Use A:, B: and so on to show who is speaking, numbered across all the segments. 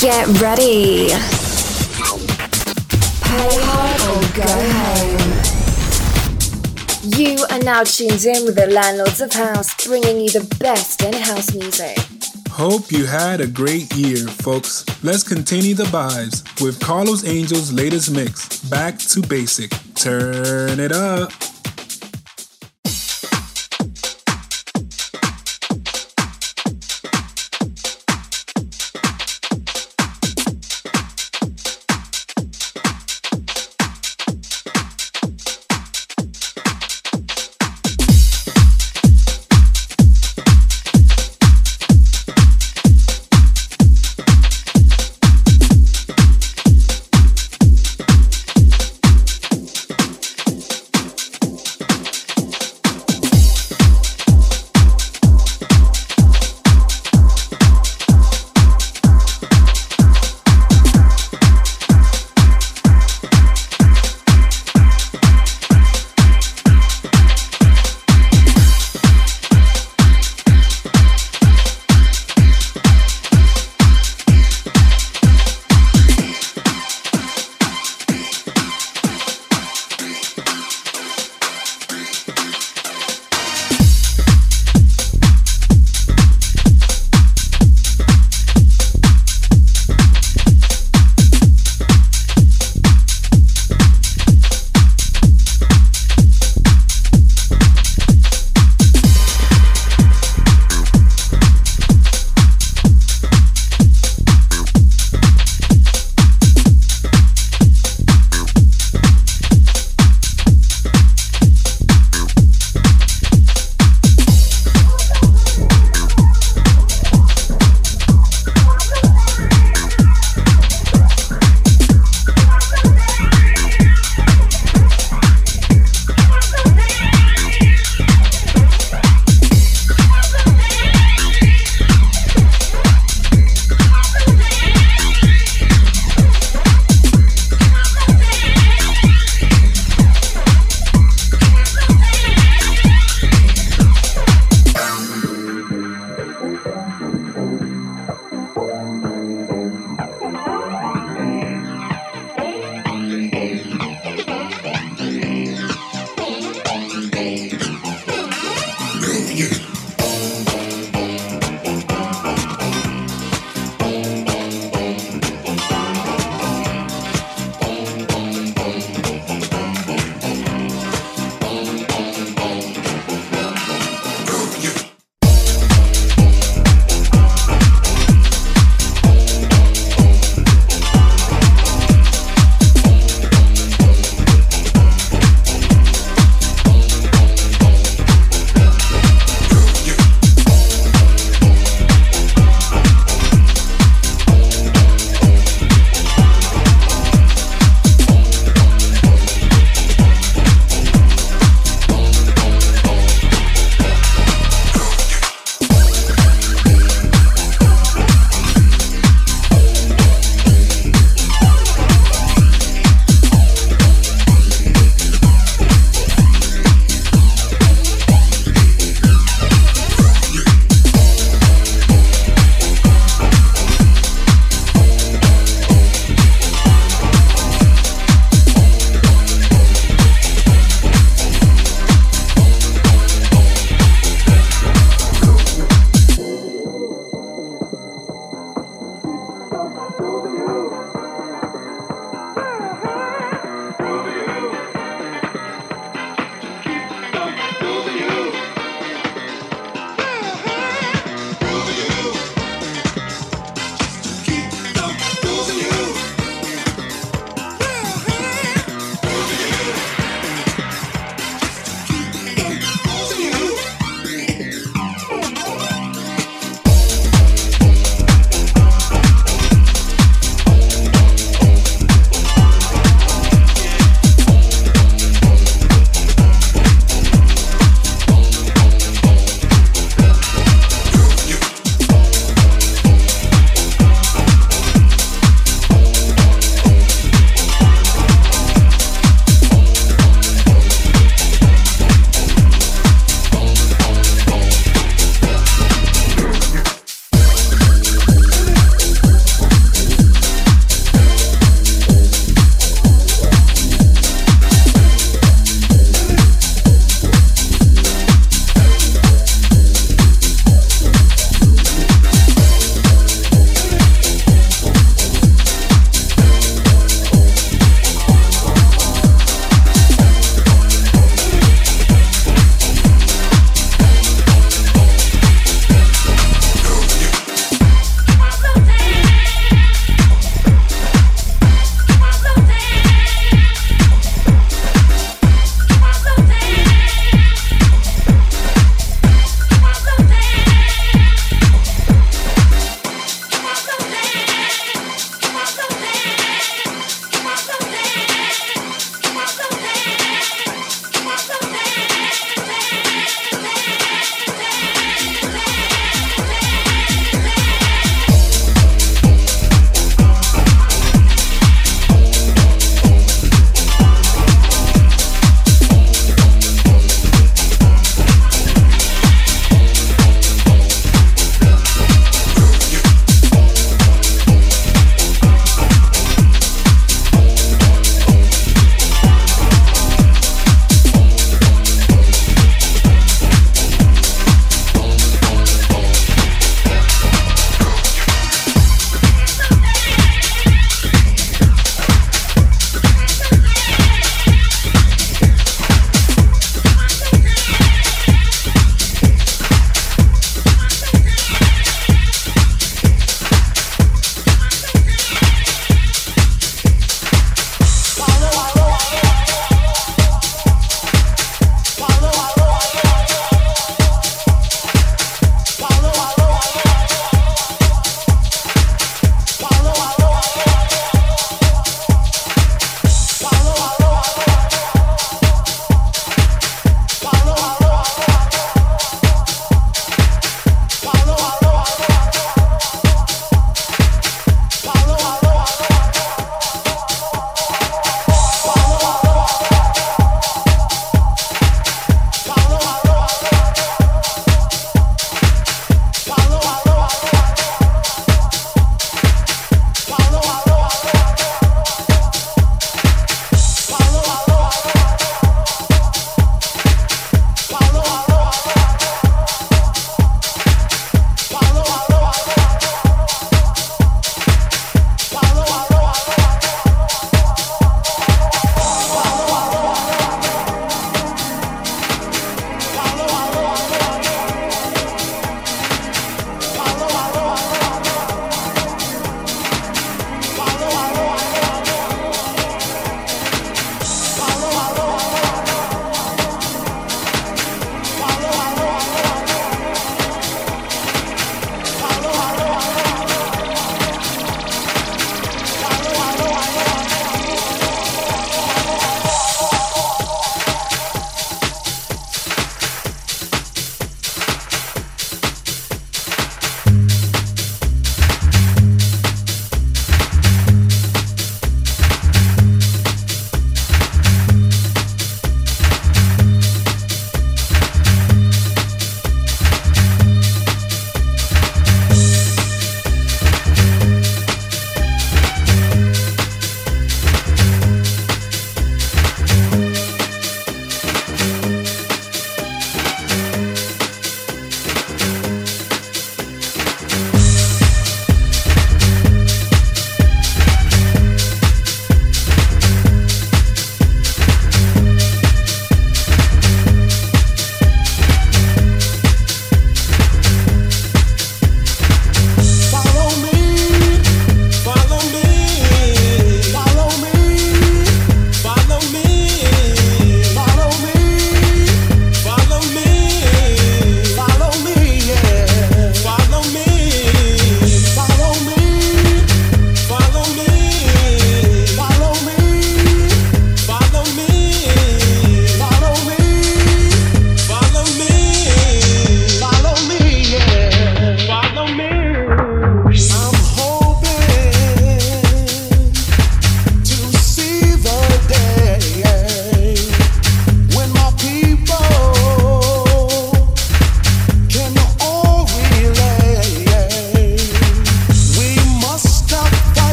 A: Get ready. Pay hard or go home. You are now tuned in with the Landlords of House, bringing you the best in house music.
B: Hope you had a great year, folks. Let's continue the vibes with Carlos Angel's latest mix, Back to Basic. Turn it up.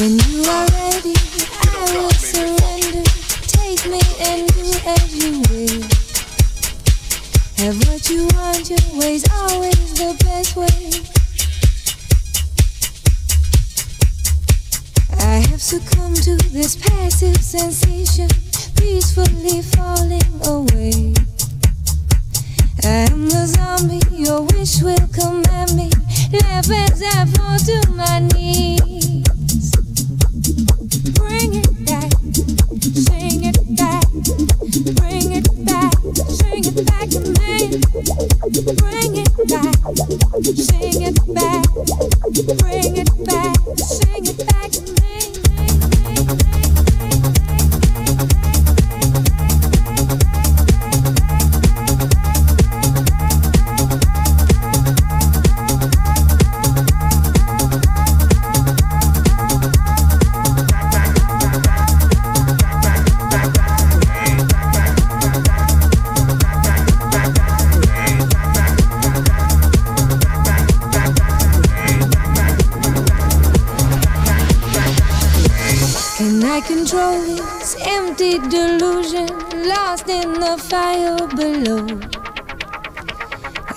C: When you
D: are ready, I will surrender. Take me and do as you will. Have what you want, your way's always the best way. I have succumbed to this passive sensation, peacefully falling away. I am the zombie, your wish will command me. Laugh as I fall to my knees. Bring it back. Bring it back.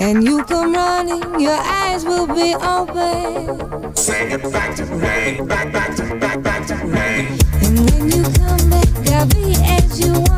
D: and you come running, your eyes will be open.
E: Sing it back to me, back, back to back, back to me.
D: And when you come back, I'll be as you want.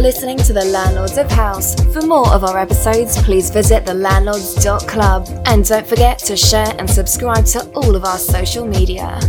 A: Listening to The Landlords of House. For more of our episodes, please visit thelandlords.club. And don't forget to share and subscribe to all of our social media.